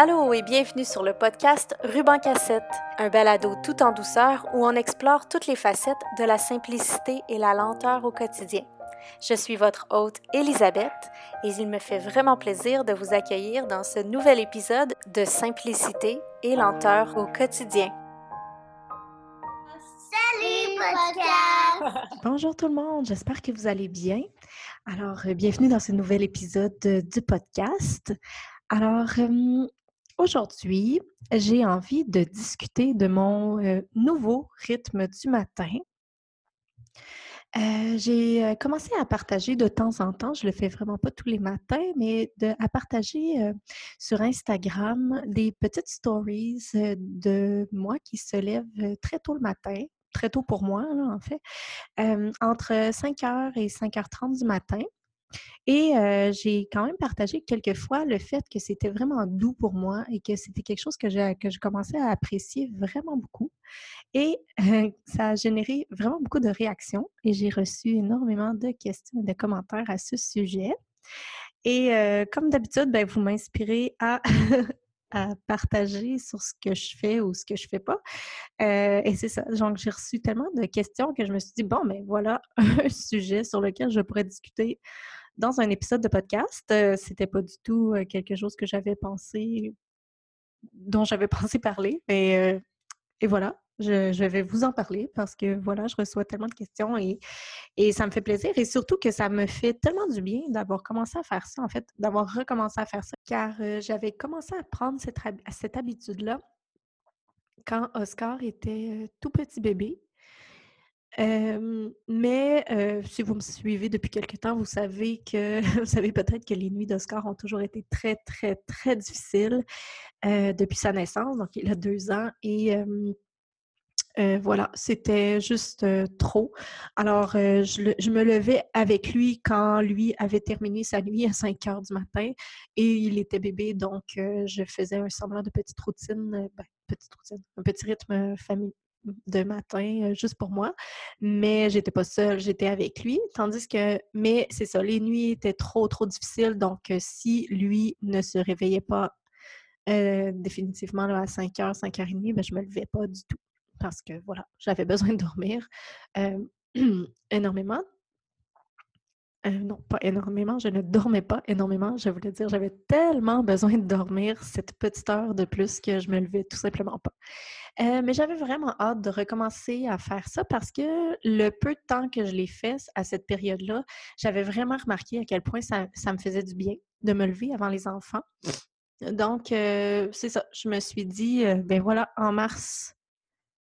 Allô et bienvenue sur le podcast Ruban Cassette, un balado tout en douceur où on explore toutes les facettes de la simplicité et la lenteur au quotidien. Je suis votre hôte Elisabeth et il me fait vraiment plaisir de vous accueillir dans ce nouvel épisode de Simplicité et lenteur au quotidien. Salut podcast! Bonjour tout le monde, j'espère que vous allez bien. Alors, euh, bienvenue dans ce nouvel épisode euh, du podcast. Alors, euh, aujourd'hui, j'ai envie de discuter de mon nouveau rythme du matin. j'ai commencé à partager de temps en temps, je le fais vraiment pas tous les matins, mais à partager sur Instagram des petites stories de moi qui se lève très tôt le matin, très tôt pour moi, en fait, entre 5h et 5h30 du matin. Et j'ai quand même partagé quelques fois le fait que c'était vraiment doux pour moi et que c'était quelque chose que, que je commençais à apprécier vraiment beaucoup. Et ça a généré vraiment beaucoup de réactions et j'ai reçu énormément de questions et de commentaires à ce sujet. Et comme d'habitude, ben, vous m'inspirez à à partager sur ce que je fais ou ce que je fais pas. et c'est ça. Donc, j'ai reçu tellement de questions que je me suis dit, bon, mais ben, voilà un sujet sur lequel je pourrais discuter dans un épisode de podcast. C'était pas du tout quelque chose que j'avais pensé, dont j'avais pensé parler. Mais, et voilà. Je, vais vous en parler parce que voilà, je reçois tellement de questions et, et, ça me fait plaisir et surtout que ça me fait tellement du bien d'avoir commencé à faire ça, en fait, d'avoir recommencé à faire ça, car euh, j'avais commencé à prendre cette, cette habitude-là quand Oscar était euh, tout petit bébé. Mais euh, si vous me suivez depuis quelque temps, vous savez que vous savez peut-être que les nuits d'Oscar ont toujours été très, très, très difficiles depuis sa naissance. Donc, il a deux ans et euh, voilà, c'était juste euh, trop. Alors, euh, je, me levais avec lui quand lui avait terminé sa nuit à 5 heures du matin et il était bébé, donc je faisais un semblant de petite routine, ben, petite routine, un petit rythme famille de matin juste pour moi, mais j'étais pas seule, j'étais avec lui, tandis que, mais c'est ça, les nuits étaient trop, trop difficiles, donc si lui ne se réveillait pas définitivement à 5h, 5h30, ben, je me levais pas du tout. Parce que voilà, j'avais besoin de dormir énormément. Non, pas énormément, je ne dormais pas énormément, je voulais dire, j'avais tellement besoin de dormir cette petite heure de plus que je me levais tout simplement pas. mais j'avais vraiment hâte de recommencer à faire ça parce que le peu de temps que je l'ai fait à cette période-là, j'avais vraiment remarqué à quel point ça, ça, me faisait du bien de me lever avant les enfants. Donc, c'est ça, je me suis dit, ben voilà, en mars,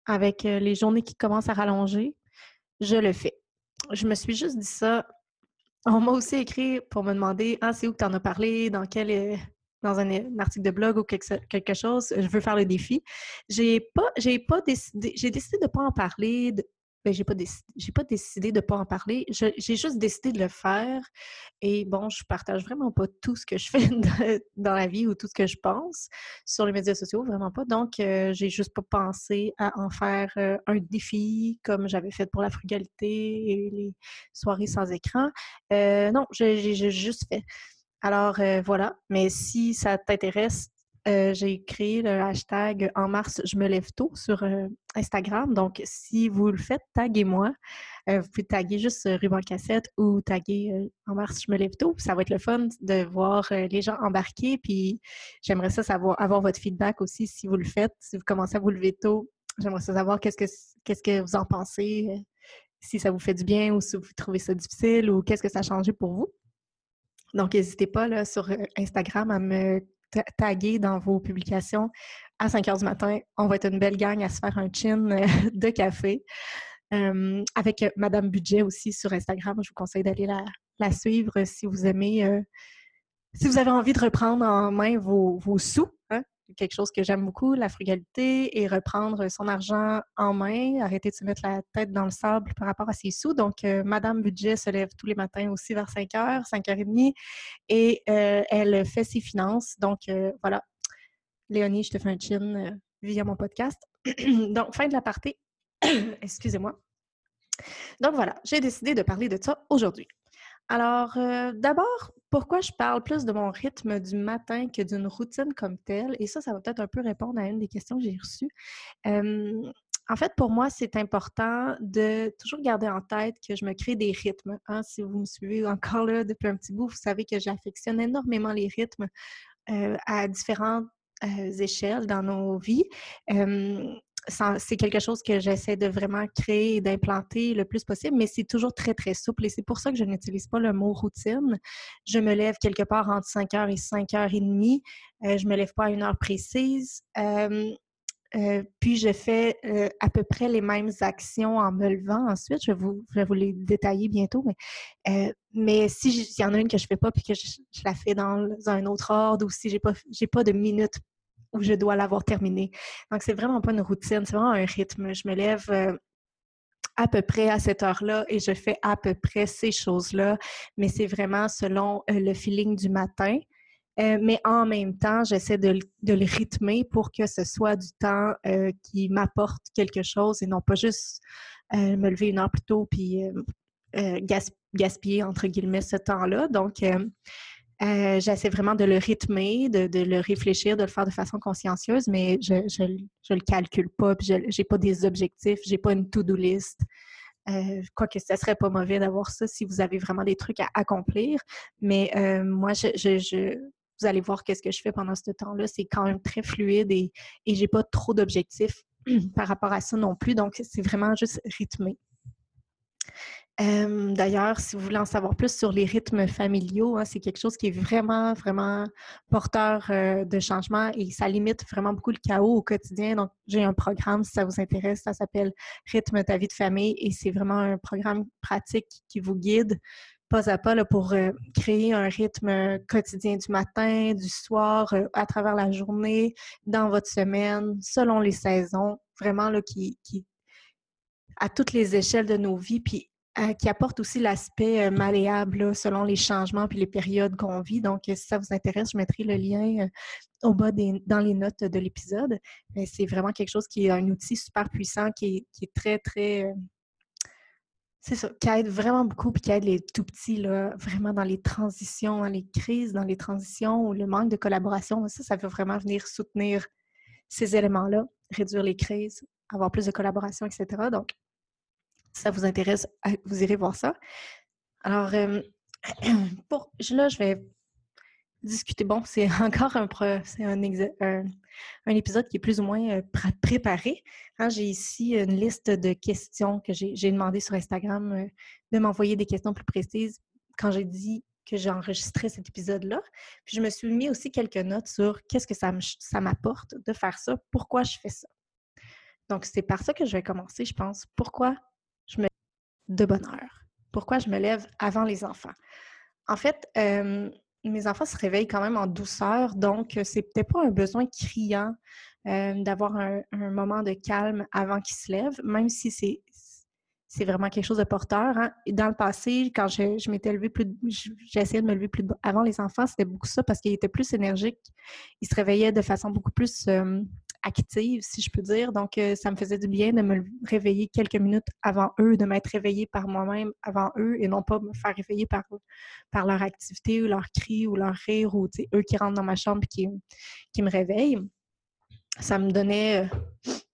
avec les journées qui commencent à rallonger, je le fais. Je me suis juste dit ça. On m'a aussi écrit pour me demander Ah, c'est où que tu en as parlé, dans quel dans un, article de blog ou quelque, chose, je veux faire le défi. J'ai pas, j'ai pas décidé, j'ai décidé de ne pas en parler ben, j'ai pas décidé, pas décidé de pas en parler. J'ai juste décidé de le faire. Et bon, je partage vraiment pas tout ce que je fais dans la vie ou tout ce que je pense sur les médias sociaux, vraiment pas. Donc, euh, j'ai juste pas pensé à en faire euh, un défi comme j'avais fait pour la frugalité et les soirées sans écran. Euh, non, j'ai juste fait. Alors voilà, mais si ça t'intéresse, euh, j'ai créé le hashtag En mars, je me lève tôt sur euh, Instagram. Donc, si vous le faites, taguez-moi. Euh, vous pouvez taguer juste Ruban Cassette ou taguer En mars, je me lève tôt. Ça va être le fun de voir les gens embarquer. Puis, j'aimerais ça savoir, avoir votre feedback aussi si vous le faites. Si vous commencez à vous lever tôt, j'aimerais ça savoir qu'est-ce que, que vous en pensez. si ça vous fait du bien ou si vous trouvez ça difficile ou qu'est-ce que ça a changé pour vous. Donc, n'hésitez pas là, sur Instagram à me taguer dans vos publications à 5 heures du matin. On va être une belle gang à se faire un chin euh, de café. Euh, avec euh, Madame Budget aussi sur Instagram. Je vous conseille d'aller la, suivre si vous aimez, si vous avez envie de reprendre en main vos, sous. Quelque chose que j'aime beaucoup, la frugalité et reprendre son argent en main, arrêter de se mettre la tête dans le sable par rapport à ses sous. Donc, Madame Budget se lève tous les matins aussi vers 5 h, 5 h 30 et elle fait ses finances. Donc, voilà. Léonie, je te fais un chin via mon podcast. Donc, fin de la partie. Excusez-moi. Donc, voilà, j'ai décidé de parler de ça aujourd'hui. Alors, euh, d'abord, pourquoi je parle plus de mon rythme du matin que d'une routine comme telle? Et ça, ça va peut-être un peu répondre à une des questions que j'ai reçues. en fait, pour moi, c'est important de toujours garder en tête que je me crée des rythmes. Hein. Si vous me suivez encore là depuis un petit bout, vous savez que j'affectionne énormément les rythmes à différentes échelles dans nos vies c'est quelque chose que j'essaie de vraiment créer et d'implanter le plus possible, mais c'est toujours très, très souple et c'est pour ça que je n'utilise pas le mot routine. Je me lève quelque part entre 5 h et 5 h 30. Euh, je me lève pas à une heure précise. Euh, euh, puis je fais euh, à peu près les mêmes actions en me levant ensuite. Je vais vous, les détailler bientôt. Mais, euh, mais s'il y en a une que je ne fais pas puis que je, la fais dans un autre ordre ou si je n'ai pas, pas de minutes où je dois l'avoir terminé. Donc, c'est vraiment pas une routine, c'est vraiment un rythme. Je me lève euh, à peu près à cette heure-là et je fais à peu près ces choses-là, mais c'est vraiment selon euh, le feeling du matin. Euh, mais en même temps, j'essaie de, le rythmer pour que ce soit du temps qui m'apporte quelque chose et non pas juste me lever une heure plus tôt puis gaspiller, entre guillemets, ce temps-là. Donc, euh, j'essaie vraiment de le rythmer, de, le réfléchir, de le faire de façon consciencieuse, mais je ne le calcule pas, puis je n'ai pas des objectifs, j'ai pas une to-do list. Euh, quoique ce serait pas mauvais d'avoir ça si vous avez vraiment des trucs à accomplir. Mais euh, moi, je, vous allez voir qu'est-ce que je fais pendant ce temps-là. C'est quand même très fluide et, et j'ai pas trop d'objectifs par rapport à ça non plus. Donc, c'est vraiment juste rythmé. D'ailleurs, si vous voulez en savoir plus sur les rythmes familiaux, hein, c'est quelque chose qui est vraiment, vraiment porteur de changement et ça limite vraiment beaucoup le chaos au quotidien. Donc, j'ai un programme, si ça vous intéresse, ça s'appelle Rythme ta vie de famille et c'est vraiment un programme pratique qui vous guide pas à pas pour créer un rythme quotidien du matin, du soir, à travers la journée, dans votre semaine, selon les saisons, vraiment là, qui, qui à toutes les échelles de nos vies, puis euh, qui apporte aussi l'aspect euh, malléable selon les changements puis les périodes qu'on vit. Donc, si ça vous intéresse, je mettrai le lien euh, au bas des, dans les notes de l'épisode. C'est vraiment quelque chose qui est un outil super puissant, qui est, très, très... c'est ça, qui aide vraiment beaucoup puis qui aide les tout petits, là, vraiment dans les transitions, dans les crises, dans les transitions ou le manque de collaboration. Ça, ça veut vraiment venir soutenir ces éléments-là, réduire les crises, avoir plus de collaboration, etc. Donc, si ça vous intéresse, vous irez voir ça. Alors, pour, là, je vais discuter. Bon, c'est encore un, un, un, épisode qui est plus ou moins préparé. Hein. j'ai ici une liste de questions que j'ai demandé sur Instagram de m'envoyer des questions plus précises quand j'ai dit que j'ai enregistré cet épisode-là. Puis je me suis mis aussi quelques notes sur qu'est-ce que ça m'apporte de faire ça, pourquoi je fais ça. Donc, c'est par ça que je vais commencer, je pense. Pourquoi de bonne. Pourquoi je me lève avant les enfants? En fait, mes enfants se réveillent quand même en douceur, donc c'est peut-être pas un besoin criant d'avoir un, moment de calme avant qu'ils se lèvent, même si c'est vraiment quelque chose de porteur. Hein. Dans le passé, quand je, je m'étais levée plus, essayé de me lever plus avant les enfants, c'était beaucoup ça parce qu'ils étaient plus énergiques. Ils se réveillaient de façon beaucoup plus active, si je peux dire. Donc, euh, ça me faisait du bien de me réveiller quelques minutes avant eux, de m'être réveillée par moi-même avant eux et non pas me faire réveiller par, leur activité ou leur cri ou leur rire ou eux qui rentrent dans ma chambre et qui, qui me réveillent. Ça me donnait,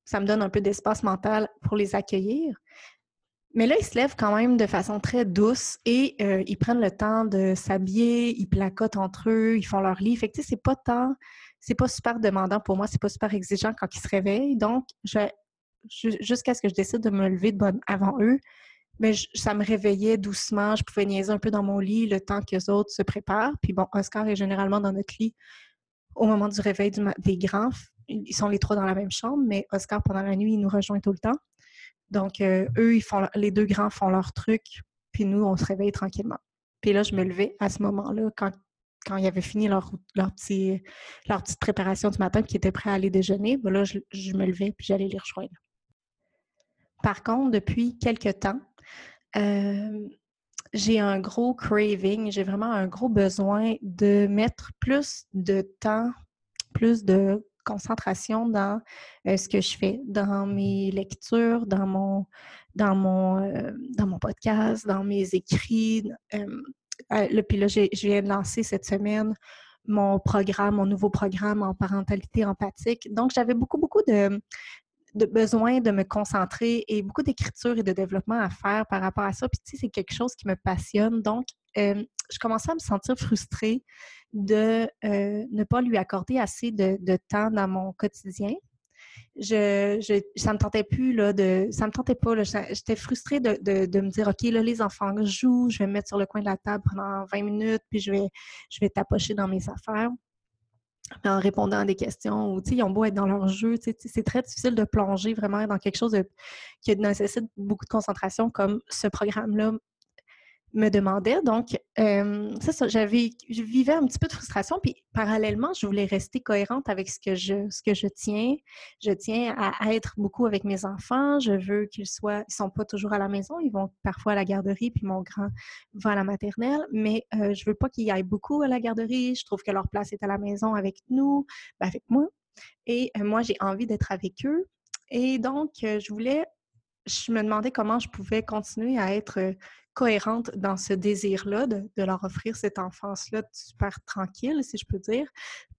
ça me donne un peu d'espace mental pour les accueillir. Mais là, ils se lèvent quand même de façon très douce et euh, ils prennent le temps de s'habiller, ils placotent entre eux, ils font leur lit. Fait que, c'est pas tant c'est pas super demandant pour moi, c'est pas super exigeant quand ils se réveillent. Donc, jusqu'à ce que je décide de me lever de bonne avant eux, mais ça me réveillait doucement. Je pouvais niaiser un peu dans mon lit le temps que les autres se préparent. Puis bon, Oscar est généralement dans notre lit au moment du réveil des grands. Ils sont les trois dans la même chambre, mais Oscar, pendant la nuit, il nous rejoint tout le temps. Donc, euh, eux, ils font, les deux grands font leur truc, puis nous, on se réveille tranquillement. Puis là, je me levais à ce moment-là, quand ils avaient fini leur, petit, leur petite préparation du matin, qui étaient prêts à aller déjeuner, ben là, je, me levais puis j'allais les rejoindre. Par contre, depuis quelques temps, euh, j'ai un gros craving, j'ai vraiment un gros besoin de mettre plus de temps, plus de concentration dans euh, ce que je fais, dans mes lectures, dans mon, dans mon, euh, dans mon podcast, dans mes écrits, puis là, je viens de lancer cette semaine mon programme, mon nouveau programme en parentalité empathique. Donc, j'avais beaucoup, beaucoup de, de besoin de me concentrer et beaucoup d'écriture et de développement à faire par rapport à ça. Puis, tu sais, c'est quelque chose qui me passionne. Donc, euh, je commençais à me sentir frustrée de euh, ne pas lui accorder assez de temps dans mon quotidien je, je, ça me tentait plus là de me tentait pas j'étais frustrée de, me dire ok là les enfants jouent je vais me mettre sur le coin de la table pendant 20 minutes puis je vais je vais tapocher dans mes affaires. En répondant à des questions ou ils ont beau être dans leur jeu c'est très difficile de plonger vraiment dans quelque chose qui nécessite beaucoup de concentration comme ce programme là me demandait. Donc, euh, ça, j'avais, je vivais un petit peu de frustration, puis parallèlement, je voulais rester cohérente avec ce que je, ce que je tiens. Je tiens à être beaucoup avec mes enfants. Je veux qu'ils soient, ils sont pas toujours à la maison, ils vont parfois à la garderie, puis mon grand va à la maternelle, mais euh, je veux pas qu'ils aillent beaucoup à la garderie. Je trouve que leur place est à la maison avec nous, ben, avec moi. Et euh, moi, j'ai envie d'être avec eux. Et donc, euh, je voulais je me demandais comment je pouvais continuer à être cohérente dans ce désir-là de, leur offrir cette enfance-là super tranquille, si je peux dire,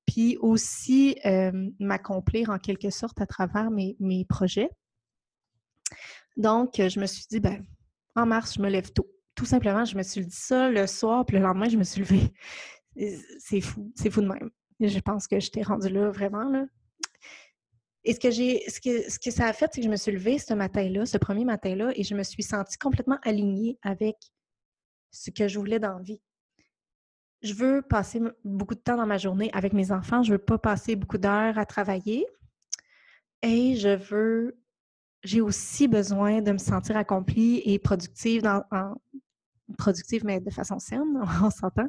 puis aussi m'accomplir en quelque sorte à travers mes, projets. Donc, je me suis dit, ben, en mars, je me lève tôt. Tout simplement, je me suis dit ça le soir, puis le lendemain, je me suis levée. C'est fou, c'est fou de même. Je pense que je t'ai rendue là vraiment, là. Et ce que j'ai, ce que, ce que ça a fait, c'est que je me suis levée ce matin-là, ce premier matin-là, et je me suis sentie complètement alignée avec ce que je voulais dans la vie. Je veux passer beaucoup de temps dans ma journée avec mes enfants. Je veux pas passer beaucoup d'heures à travailler. Et je veux, j'ai aussi besoin de me sentir accomplie et productive productive, mais de façon saine, on s'entend.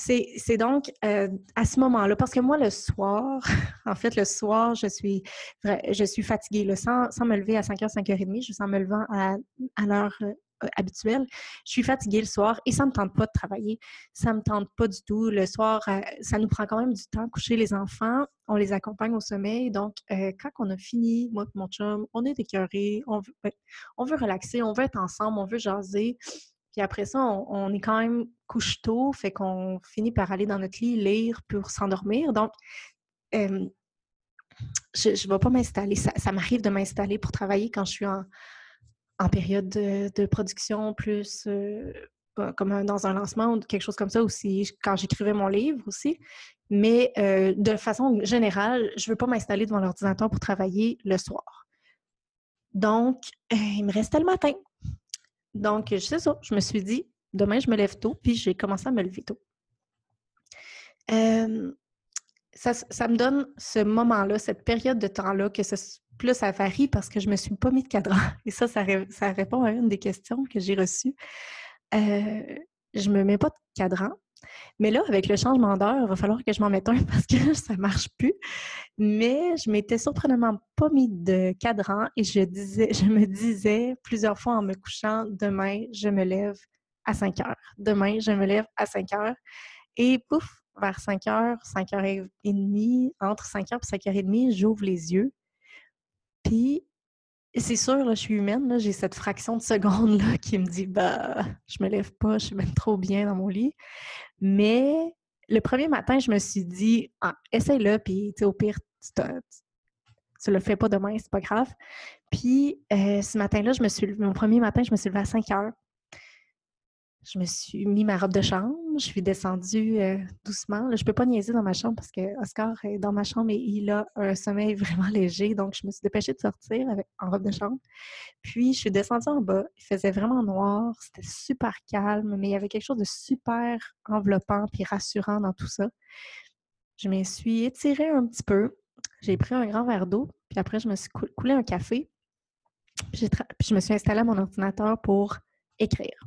C'est donc euh, à ce moment-là, parce que moi, le soir, en fait, le soir, je suis, je suis fatiguée. Sans, sans, me lever à 5h, 5h30, je sens me levant à, à l'heure euh, habituelle. Je suis fatiguée le soir et ça ne me tente pas de travailler. Ça ne me tente pas du tout. Le soir, euh, ça nous prend quand même du temps coucher les enfants. On les accompagne au sommeil. Donc, quand on a fini, moi et mon chum, on est écœurés, on veut, on veut relaxer, on veut être ensemble, on veut jaser. Puis après ça, on, est quand même couche tôt, fait qu'on finit par aller dans notre lit, lire pour s'endormir. Donc, je ne vais pas m'installer. Ça, m'arrive de m'installer pour travailler quand je suis en, période de, production, plus euh, comme dans un lancement ou quelque chose comme ça, aussi quand j'écrivais mon livre aussi. Mais euh, de façon générale, je ne veux pas m'installer devant l'ordinateur pour travailler le soir. Donc, euh, il me restait le matin. Donc, c'est ça. Je me suis dit, demain, je me lève tôt, puis j'ai commencé à me lever tôt. ça, me donne ce moment-là, cette période de temps-là, que plus ça varie parce que je ne me suis pas mis de cadran. Et ça, ça, répond à une des questions que j'ai reçues. Je ne me mets pas de cadran. Mais là, avec le changement d'heure, il va falloir que je m'en mette un parce que ça ne marche plus. Mais je m'étais surprenamment pas mis de cadran et je disais, je me disais plusieurs fois en me couchant, demain, je me lève à 5 heures. Demain, je me lève à 5 heures. Et pouf, vers 5 heures, 5 heures et demie, entre 5 heures et 5 heures et demie, j'ouvre les yeux. Puis c'est sûr, je suis humaine, j'ai cette fraction de seconde là, qui me dit bah je me lève pas, je suis même trop bien dans mon lit. Mais le premier matin, je me suis dit ah, essaye-le, puis au pire, tu, ne le fais pas demain, c'est pas grave. Puis euh, ce matin-là, je me suis mon premier matin, je me suis levée à 5 heures je me suis mis ma robe de chambre, je suis descendue euh, doucement. Je peux pas niaiser dans ma chambre parce que Oscar est dans ma chambre et il a un sommeil vraiment léger. Donc, je me suis dépêchée de sortir en robe de chambre. Puis, je suis descendue en bas. Il faisait vraiment noir. C'était super calme, mais il y avait quelque chose de super enveloppant puis rassurant dans tout ça. Je me suis étirée un petit peu. J'ai pris un grand verre d'eau. Puis après, je me suis coulé un café. puis je me suis installée à mon ordinateur pour écrire.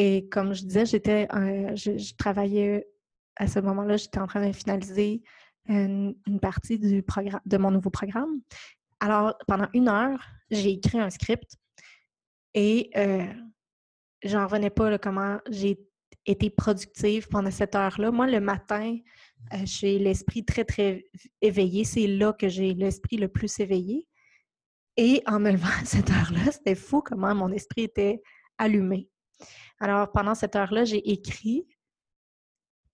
Et comme je disais, j'étais, je, travaillais à ce moment-là, j'étais en train de finaliser une, partie du programme, de mon nouveau programme. Alors, pendant une heure, j'ai écrit un script et euh, j'en revenais pas comment j'ai été productive pendant cette heure-là. Moi, le matin, euh, j'ai l'esprit très, très éveillé. C'est là que j'ai l'esprit le plus éveillé. Et en me levant à cette heure-là, c'était fou comment mon esprit était allumé. Alors, pendant cette heure-là, j'ai écrit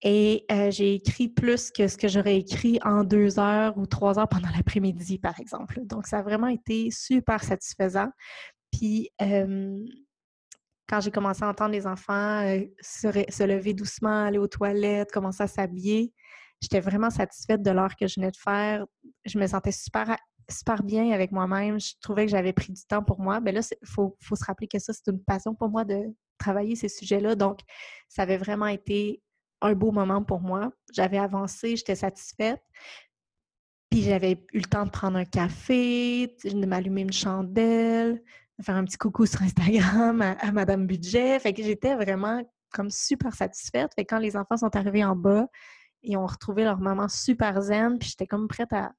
et euh, j'ai écrit plus que ce que j'aurais écrit en deux heures ou trois heures pendant l'après-midi, par exemple. Donc, ça a vraiment été super satisfaisant. Puis, quand j'ai commencé à entendre les enfants euh, se, lever doucement, aller aux toilettes, commencer à s'habiller, j'étais vraiment satisfaite de l'heure que je venais de faire. Je me sentais super, super bien avec moi-même. Je trouvais que j'avais pris du temps pour moi. Mais ben là, il faut, faut, se rappeler que ça, c'est une passion pour moi de travailler ces sujets-là. Donc, ça avait vraiment été un beau moment pour moi. J'avais avancé, j'étais satisfaite. Puis j'avais eu le temps de prendre un café, de m'allumer une chandelle, de faire un petit coucou sur Instagram à, Madame Budget. Fait que j'étais vraiment comme super satisfaite. Fait que quand les enfants sont arrivés en bas, ils ont retrouvé leur maman super zen, puis j'étais comme prête à,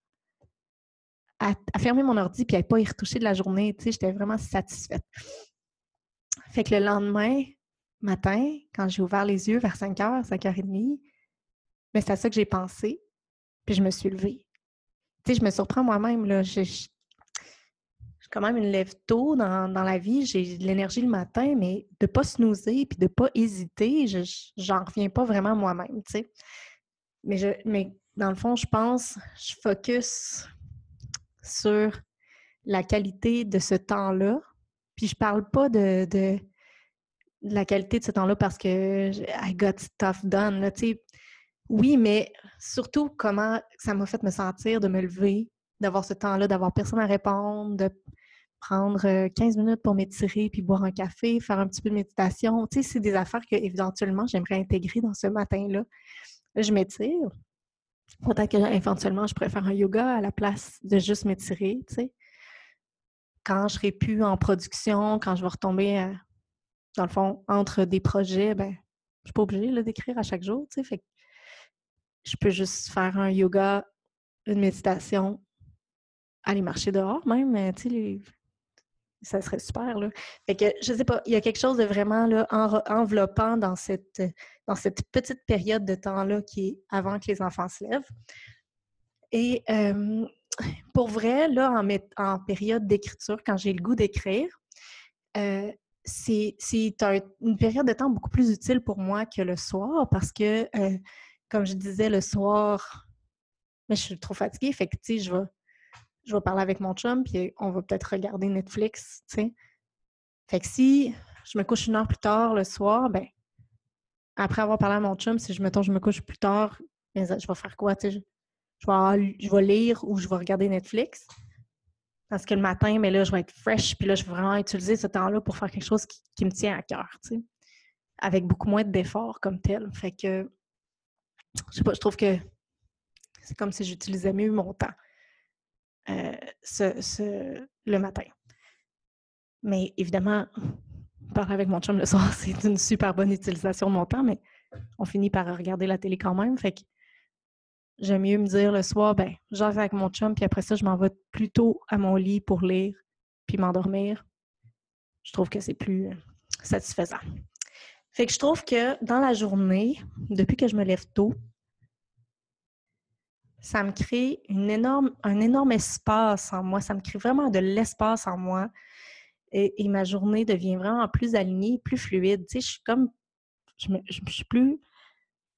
à, fermer mon ordi puis à pas y retoucher de la journée. Tu sais, j'étais vraiment satisfaite. Fait que le lendemain matin, quand j'ai ouvert les yeux vers 5 h, 5 h 30, mais c'est à ça que j'ai pensé, puis je me suis levée. Tu sais, je me surprends moi-même, là. Je, suis quand même une lève tôt dans, la vie, j'ai de l'énergie le matin, mais de ne pas snoozer puis de ne pas hésiter, je j'en reviens pas vraiment moi-même, tu sais. Mais, je, mais dans le fond, je pense, je focus sur la qualité de ce temps-là. Puis je parle pas de, de, la qualité de ce temps-là parce que I got stuff done. Là, oui, mais surtout comment ça m'a fait me sentir de me lever, d'avoir ce temps-là, d'avoir personne à répondre, de prendre 15 euh, minutes pour m'étirer, puis boire un café, faire un petit peu de méditation. C'est des affaires que éventuellement j'aimerais intégrer dans ce matin-là. Je m'étire. Peut-être qu'éventuellement, je pourrais faire un yoga à la place de juste m'étirer, tu sais. Quand je serai plus en production, quand je vais retomber, euh, dans le fond, entre des projets, ben, je suis pas obligée d'écrire à chaque jour, tu sais. Fait je peux juste faire un yoga, une méditation, aller marcher dehors même, tu sais, ça serait super, là. Fait que, je sais pas, il y a quelque chose de vraiment là, enveloppant dans cette, dans cette petite période de temps-là qui est avant que les enfants se lèvent. Et pour vrai, là, en, en période d'écriture, quand j'ai le goût d'écrire, euh, c'est une période de temps beaucoup plus utile pour moi que le soir parce que, euh, comme je disais, le soir, mais je suis trop fatiguée, fait que, tu sais, je vais je vais parler avec mon chum, puis on va peut-être regarder Netflix, tu sais. Fait que si je me couche une heure plus tard le soir, ben après avoir parlé à mon chum, si je me je me couche plus tard, je vais faire quoi? Je, vais, je vais lire ou je vais regarder Netflix. Parce que le matin, mais là, je vais être fresh, puis là, je vais vraiment utiliser ce temps-là pour faire quelque chose qui, me tient à cœur, tu sais? Avec beaucoup moins d'efforts comme tel. Fait que, je sais pas, je trouve que c'est comme si j'utilisais mieux mon temps. Euh, ce, le matin. Mais évidemment, parler avec mon chum le soir, c'est une super bonne utilisation de mon temps, mais on finit par regarder la télé quand même. Fait que j'aime mieux me dire le soir, ben, j'en avec mon chum, puis après ça, je m'en vais plutôt à mon lit pour lire, puis m'endormir. Je trouve que c'est plus euh, satisfaisant. Fait que je trouve que dans la journée, depuis que je me lève tôt, ça me crée une énorme, un énorme espace en moi. Ça me crée vraiment de l'espace en moi. Et, ma journée devient vraiment plus alignée, plus fluide. Tu sais, je suis comme. Je, suis plus.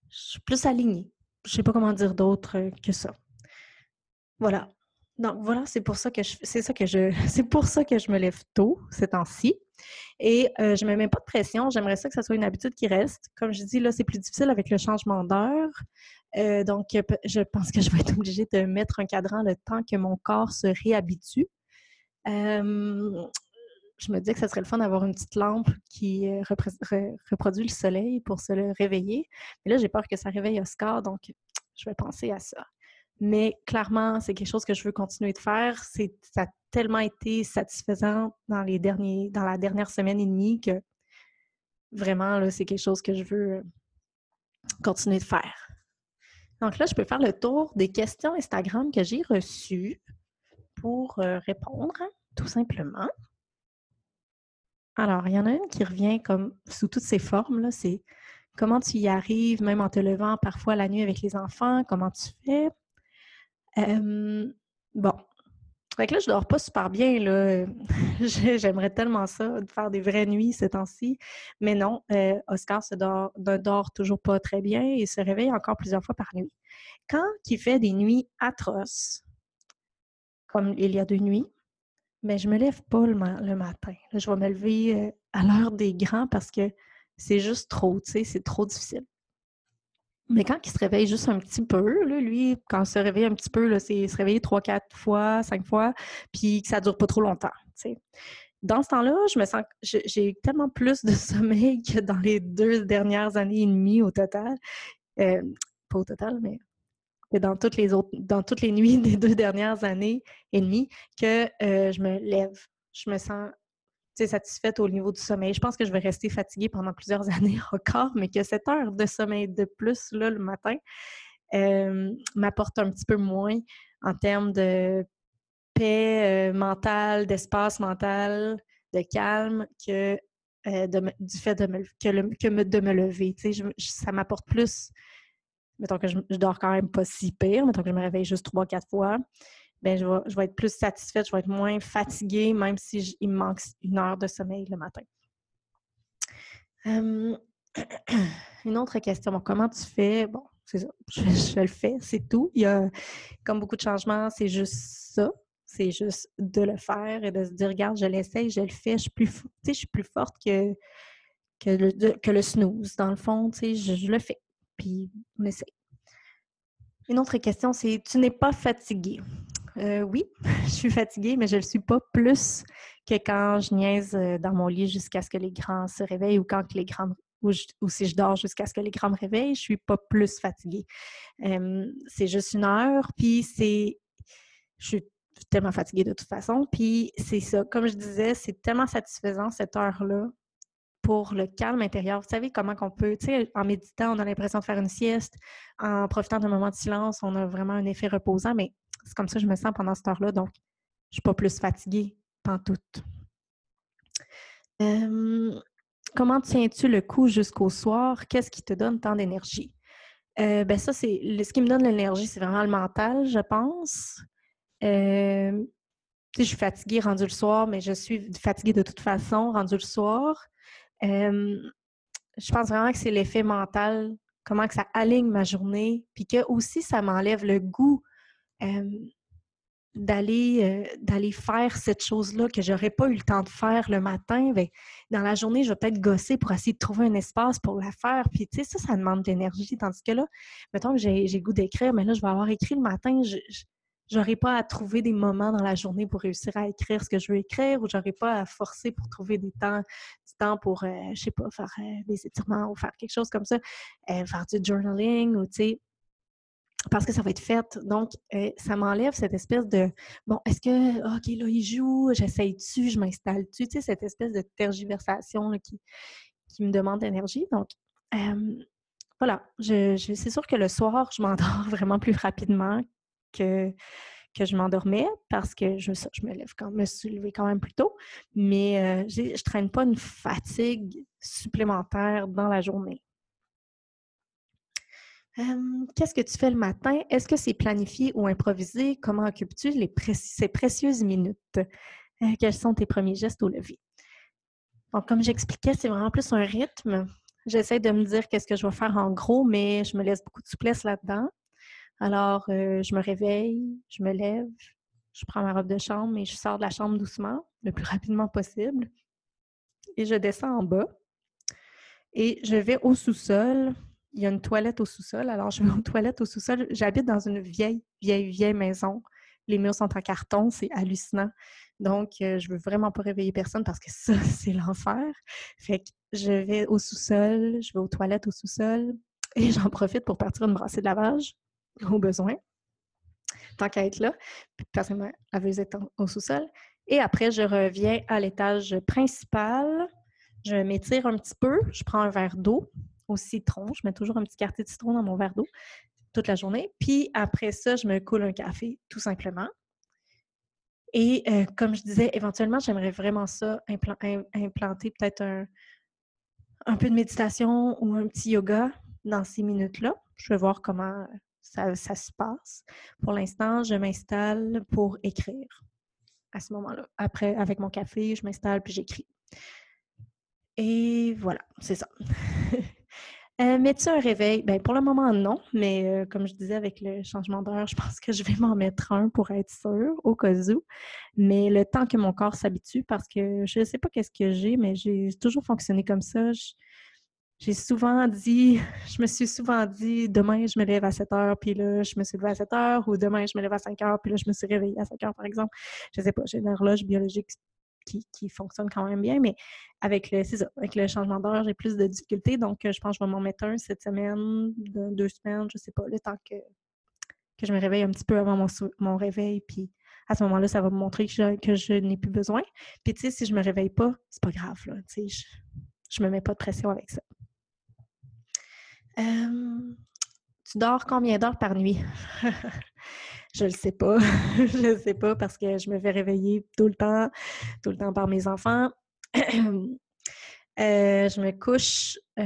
Je suis plus alignée. Je sais pas comment dire d'autre que ça. Voilà. Donc voilà, c'est pour ça que je c'est ça que je c'est pour ça que je me lève tôt ces temps-ci. Et euh, je ne me mets pas de pression. J'aimerais ça que ça soit une habitude qui reste. Comme je dis, là, c'est plus difficile avec le changement d'heure. Euh, donc, je pense que je vais être obligée de mettre un cadran le temps que mon corps se réhabitue. Euh, je me dis que ça serait le fun d'avoir une petite lampe qui reproduit le soleil pour se le réveiller. Mais là, j'ai peur que ça réveille Oscar, donc je vais penser à ça. Mais clairement, c'est quelque chose que je veux continuer de faire. C'est, ça a tellement été satisfaisant dans, les derniers, dans la dernière semaine et demie que vraiment, c'est quelque chose que je veux euh, continuer de faire. Donc là, je peux faire le tour des questions Instagram que j'ai reçues pour euh, répondre, tout simplement. Alors, il y en a une qui revient comme sous toutes ses formes. C'est comment tu y arrives, même en te levant parfois la nuit avec les enfants, comment tu fais? Bon, Fait que là, je dors pas super bien, là. J'aimerais tellement ça, de faire des vraies nuits ces temps-ci. Mais non, euh, Oscar se dort, ne dort toujours pas très bien et se réveille encore plusieurs fois par nuit. Quand il fait des nuits atroces, comme il y a deux nuits, mais ben, je me lève pas le, matin. je vais me lever euh, à l'heure des grands parce que c'est juste trop, tu sais, c'est trop difficile. Mais quand il se réveille juste un petit peu, lui, quand il se réveille un petit peu, c'est se réveiller trois, quatre fois, cinq fois, puis que ça dure pas trop longtemps. Dans ce temps-là, je me sens j'ai tellement plus de sommeil que dans les deux dernières années et demie au total. Euh, pas au total, mais dans toutes les autres, dans toutes les nuits des deux dernières années et demie, que euh, je me lève. Je me sens satisfaite au niveau du sommeil. Je pense que je vais rester fatiguée pendant plusieurs années encore, mais que cette heure de sommeil de plus là, le matin euh, m'apporte un petit peu moins en termes de paix euh, mentale, d'espace mental, de calme que du fait de me, que, de me lever. ça m'apporte plus. Mettons que je, dors quand même pas si pire, mettons que je me réveille juste trois, quatre fois. Ben, je, vais, être plus satisfaite, je vais être moins fatiguée, même si il me manque une heure de sommeil le matin. une autre question. comment tu fais? Bon, c'est ça. Je, le fais, c'est tout. Il y a, comme beaucoup de changements, c'est juste ça. C'est juste de le faire et de se dire, regarde, je l'essaye, je le fais, je suis plus, je suis plus forte que, que le snooze. Dans le fond, je, je le fais. Puis on essaye. Une autre question, c'est tu n'es pas fatiguée. Euh, oui, je suis fatiguée, mais je ne le suis pas plus que quand je niaise euh, dans mon lit jusqu'à ce que les grands se réveillent ou quand les grands ou, si je dors jusqu'à ce que les grands me réveillent, je ne suis pas plus fatiguée. c'est juste une heure, puis c'est. Je suis tellement fatiguée de toute façon. Puis c'est ça. Comme je disais, c'est tellement satisfaisant cette heure-là pour le calme intérieur. Vous savez comment qu'on peut, tu sais, en méditant, on a l'impression de faire une sieste. En profitant d'un moment de silence, on a vraiment un effet reposant, mais c'est comme ça que je me sens pendant cette heure-là, donc je ne suis pas plus fatiguée, pantoute. Euh, comment tiens-tu le coup jusqu'au soir? Qu'est-ce qui te donne tant d'énergie? Euh, ben ça, c'est ce qui me donne l'énergie, c'est vraiment le mental, je pense. Je suis fatiguée rendu le soir, mais je suis fatiguée de toute façon rendu le soir. Je pense vraiment que c'est l'effet mental, comment que ça aligne ma journée, puis que aussi ça m'enlève le goût d'aller faire cette chose-là que j'aurais pas eu le temps de faire le matin, ben, dans la journée, je vais peut-être gosser pour essayer de trouver un espace pour la faire. Puis, tu sais, ça, ça demande d'énergie. Tandis que là, mettons que j'ai goût d'écrire, mais là, je vais avoir écrit le matin, je n'aurai pas à trouver des moments dans la journée pour réussir à écrire ce que je veux écrire ou j'aurai pas à forcer pour trouver des temps, du temps pour, je sais pas, faire des étirements ou faire quelque chose comme ça, faire du journaling ou, tu sais, parce que ça va être fait. Donc, euh, ça m'enlève cette espèce de bon, est-ce que, OK, là, il joue, j'essaye-tu, je m'installe-tu, tu sais, cette espèce de tergiversation qui, qui me demande d'énergie. Donc, voilà, je, c'est sûr que le soir, je m'endors vraiment plus rapidement que, que je m'endormais parce que je, je me lève quand me suis levée quand même plus tôt, mais euh, je ne traîne pas une fatigue supplémentaire dans la journée. Qu'est-ce que tu fais le matin? Est-ce que c'est planifié ou improvisé? Comment occupes-tu ces précieuses minutes? Quels sont tes premiers gestes au lever? Donc, comme j'expliquais, c'est vraiment plus un rythme. J'essaie de me dire qu'est-ce que je vais faire en gros, mais je me laisse beaucoup de souplesse là-dedans. Alors, euh, je me réveille, je me lève, je prends ma robe de chambre et je sors de la chambre doucement, le plus rapidement possible. Et je descends en bas. Et je vais au sous-sol il y a une toilette au sous-sol. Alors, je vais aux toilettes au sous-sol. J'habite dans une vieille, vieille, vieille maison. Les murs sont en carton, c'est hallucinant. Donc, euh, je veux vraiment pas réveiller personne parce que ça, c'est l'enfer. Fait que je vais au sous-sol, je vais aux toilettes au sous-sol et j'en profite pour partir une brassée de lavage au besoin, tant qu'à être là. Parce que ma laveuse est au sous-sol. Et après, je reviens à l'étage principal. Je m'étire un petit peu, je prends un verre d'eau au citron. Je mets toujours un petit quartier de citron dans mon verre d'eau toute la journée. Puis après ça, je me coule un café, tout simplement. Et euh, comme je disais, éventuellement, j'aimerais vraiment ça, implanter peut-être un, peu de méditation ou un petit yoga dans ces minutes-là. Je vais voir comment ça, se passe. Pour l'instant, je m'installe pour écrire. à ce moment-là. Après, avec mon café, je m'installe puis j'écris. Et voilà, c'est ça. Euh, mets-tu un réveil? Ben, pour le moment, non, mais euh, comme je disais avec le changement d'heure, je pense que je vais m'en mettre un pour être sûre, au cas où. Mais le temps que mon corps s'habitue, parce que je ne sais pas qu'est-ce que j'ai, mais j'ai toujours fonctionné comme ça. J'ai souvent dit, je me suis souvent dit, demain, je me lève à 7 heures, puis là, je me suis levée à 7 heures, ou demain, je me lève à 5 heures, puis là, je me suis réveillée à 5 heures, par exemple. Je ne sais pas, j'ai une horloge biologique qui, fonctionne quand même bien, mais avec le, avec le changement d'heure, j'ai plus de difficultés. Donc, euh, je pense que je vais m'en mettre un cette semaine, deux semaines, je sais pas, le temps que, je me réveille un petit peu avant mon, réveil. Puis à ce moment-là, ça va me montrer que je, n'ai plus besoin. Puis, tu sais, si je me réveille pas, c'est pas grave, là. Tu sais, je, je me mets pas de pression avec ça. Tu dors combien d'heures par nuit? Je le sais pas. je le sais pas parce que je me fais réveiller tout le temps, tout le temps par mes enfants. Euh, je me couche. Euh,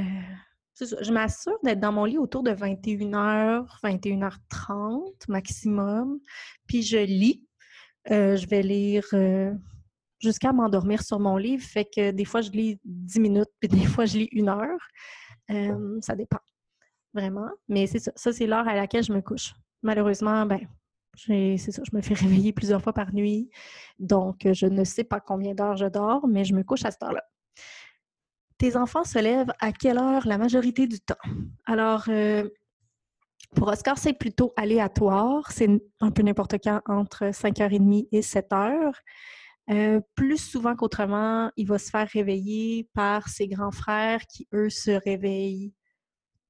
je m'assure d'être dans mon lit autour de 21h, 21h30 maximum. Puis je lis. Euh, je vais lire jusqu'à m'endormir sur mon livre. Fait que des fois, je lis 10 minutes, puis des fois, je lis une heure. ça dépend, vraiment. Mais c'est ça. Ça, c'est l'heure à laquelle je me couche. Malheureusement, ben, c'est ça, je me fais réveiller plusieurs fois par nuit. Donc, je ne sais pas combien d'heures je dors, mais je me couche à cette heure-là. Tes enfants se lèvent à quelle heure la majorité du temps? Alors, euh, pour Oscar, c'est plutôt aléatoire. C'est un peu n'importe quand entre 5h30 et 7h. Euh, plus souvent qu'autrement, il va se faire réveiller par ses grands frères qui, eux, se réveillent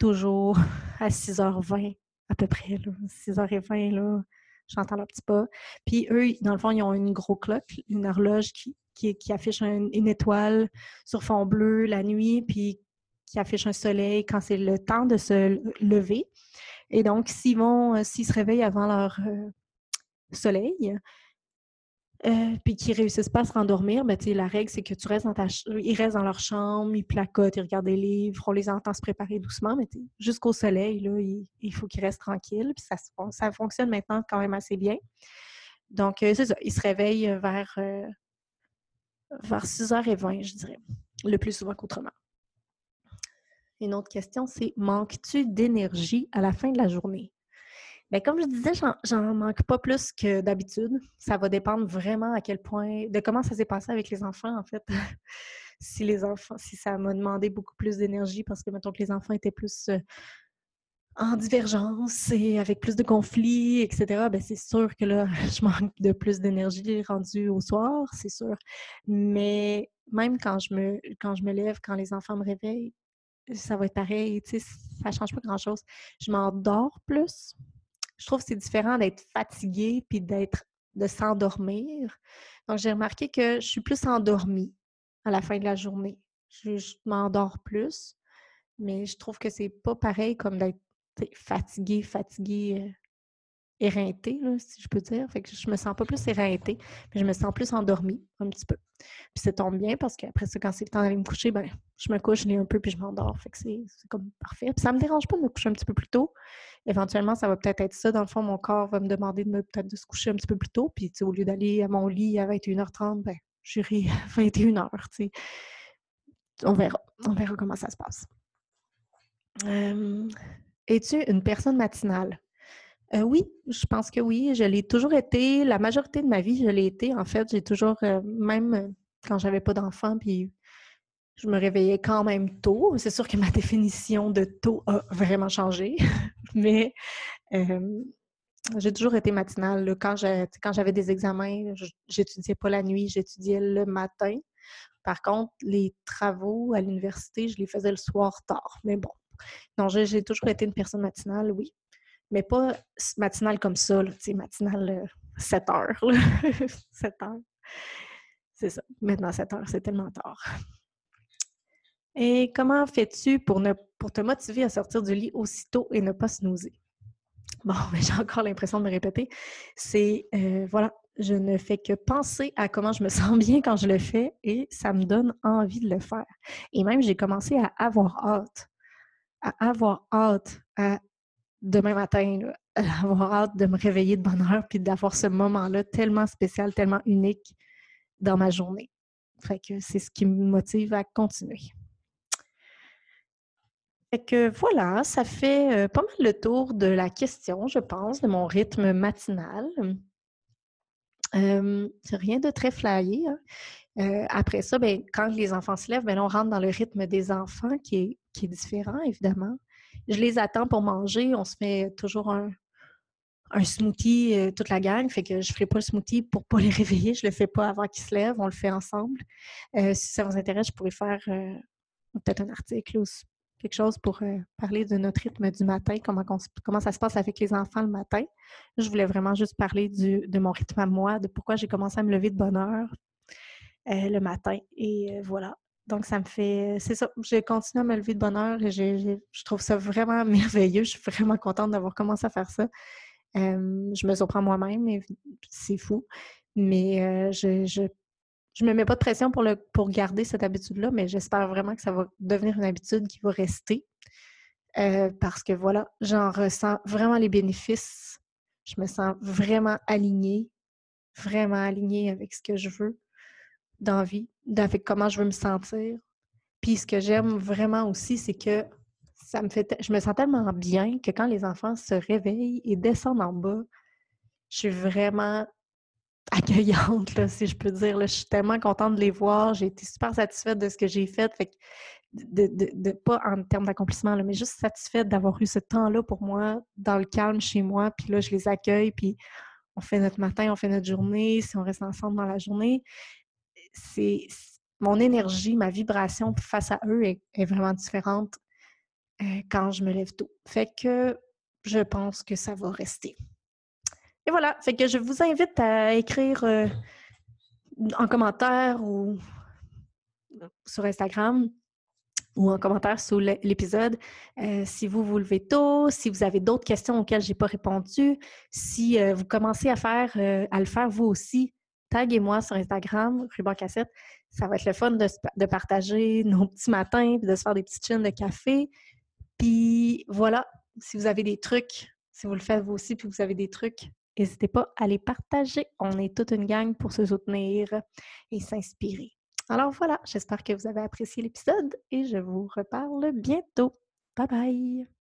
toujours à 6h20 à peu près, 6h20, là, j'entends leur petit pas. Puis eux, dans le fond, ils ont une grosse cloque, une horloge qui, qui, affiche une étoile sur fond bleu la nuit, puis qui affiche un soleil quand c'est le temps de se lever. Et donc, s'ils vont, euh, s'ils se réveillent avant leur euh, soleil, euh, puis qu'ils réussissent pas à se rendormir, ben, la règle, c'est que tu restes dans ta ils restent dans leur chambre, ils placotent, ils regardent des livres, on les entend se préparer doucement, mais jusqu'au soleil, là, il, faut qu'ils restent tranquilles. Puis ça, ça fonctionne maintenant quand même assez bien. Donc, euh, c'est ça, ils se réveillent vers, euh, vers 6h20, je dirais, le plus souvent qu'autrement. Une autre question, c'est manques-tu d'énergie à la fin de la journée? Bien, comme je disais, j'en manque pas plus que d'habitude. Ça va dépendre vraiment à quel point, de comment ça s'est passé avec les enfants, en fait. si les enfants, si ça m'a demandé beaucoup plus d'énergie parce que, mettons que les enfants étaient plus euh, en divergence et avec plus de conflits, etc., bien, c'est sûr que là, je manque de plus d'énergie rendue au soir, c'est sûr. Mais même quand je me, quand je me lève, quand les enfants me réveillent, ça va être pareil, tu sais, ça change pas grand-chose. Je m'endors plus, je trouve que c'est différent d'être fatigué puis d'être de s'endormir. Donc, j'ai remarqué que je suis plus endormie à la fin de la journée. Je, m'endors plus, mais je trouve que c'est pas pareil comme d'être fatigué, fatigué, éreintée, si je peux dire. Fait que je me sens pas plus éreintée, mais je me sens plus endormie un petit peu. Puis ça tombe bien parce qu'après ça, quand c'est le temps d'aller me coucher, ben je me couche, je lis un peu, puis je m'endors. Fait que c'est comme parfait. Puis ça me dérange pas de me coucher un petit peu plus tôt. Éventuellement, ça va peut-être être ça. Dans le fond, mon corps va me demander de me peut-être de se coucher un petit peu plus tôt. Puis au lieu d'aller à mon lit à 21h30, ben j'irai à 21h. On verra. On verra comment ça se passe. Es-tu une personne matinale? Euh, oui, je pense que oui. Je l'ai toujours été. La majorité de ma vie, je l'ai été. En fait, j'ai toujours, euh, même euh, quand j'avais pas d'enfant, puis je me réveillais quand même tôt. C'est sûr que ma définition de tôt a vraiment changé, mais j'ai toujours été matinale. Quand j'avais des examens, j'étudiais pas la nuit, j'étudiais le matin. Par contre, les travaux à l'université, je les faisais le soir tard. Mais bon, non, j'ai toujours été une personne matinale, oui mais pas matinale comme ça, tu sais, matinale 7 euh, heures. 7 heures. C'est ça. Maintenant, 7 heures, c'est tellement tard. Et comment fais-tu pour, ne, pour te motiver à sortir du lit aussitôt et ne pas snoozer? Bon, mais j'ai encore l'impression de me répéter. C'est, euh, voilà, je ne fais que penser à comment je me sens bien quand je le fais et ça me donne envie de le faire. Et même, j'ai commencé à avoir hâte, à avoir hâte à demain matin avoir hâte de me réveiller de bonne heure puis d'avoir ce moment-là tellement spécial, tellement unique dans ma journée. C'est ce qui me motive à continuer. Fait que voilà, ça fait pas mal le tour de la question, je pense, de mon rythme matinal. rien de très flyé. Hein. après ça, ben, quand les enfants se lèvent, ben, on rentre dans le rythme des enfants qui est, qui est différent, évidemment. Je les attends pour manger. On se fait toujours un, smoothie, euh, toute la gang. Fait que je ne ferai pas le smoothie pour ne pas les réveiller. Je ne le fais pas avant qu'ils se lèvent. On le fait ensemble. Euh, si ça vous intéresse, je pourrais faire euh, peut-être un article ou quelque chose pour parler de notre rythme du matin, comment ça se passe avec les enfants le matin. Je voulais vraiment juste parler de mon rythme à moi, de pourquoi j'ai commencé à me lever de bonne heure le matin. Et voilà. Donc, ça me fait. C'est ça. J'ai continué à me lever de bonne heure et je trouve ça vraiment merveilleux. Je suis vraiment contente d'avoir commencé à faire ça je me surprends moi-même, mais c'est fou. Mais je, je, me mets pas de pression pour, le, pour garder cette habitude-là, mais j'espère vraiment que ça va devenir une habitude qui va rester. parce que voilà, j'en ressens vraiment les bénéfices. Je me sens vraiment alignée, vraiment alignée avec ce que je veux dans vie, avec comment je veux me sentir. Puis ce que j'aime vraiment aussi, c'est que me fait, je me sens tellement bien que quand les enfants se réveillent et descendent en bas, je suis vraiment accueillante, si je peux dire. Je suis tellement contente de les voir. J'ai été super satisfaite de ce que j'ai fait. fait de, pas en termes d'accomplissement, mais juste satisfaite d'avoir eu ce temps-là pour moi, dans le calme chez moi. Puis là, je les accueille, puis on fait notre matin, on fait notre journée, si on reste ensemble dans la journée. C'est mon énergie, ma vibration face à eux est vraiment différente euh, quand je me lève tôt. Fait que je pense que ça va rester. Et voilà, fait que je vous invite à écrire euh, en commentaire ou sur Instagram ou en commentaire sous l'épisode euh, si vous vous levez tôt, si vous avez d'autres questions auxquelles je n'ai pas répondu, si vous commencez à faire à le faire vous aussi, taguez-moi sur Instagram, Ruban Cassette. Ça va être le fun de, partager nos petits matins, de se faire des petites chaînes de café. Puis voilà, si vous avez des trucs, si vous le faites vous aussi, puis vous avez des trucs, n'hésitez pas à les partager. On est toute une gang pour se soutenir et s'inspirer. Alors voilà, j'espère que vous avez apprécié l'épisode et je vous reparle bientôt. Bye bye!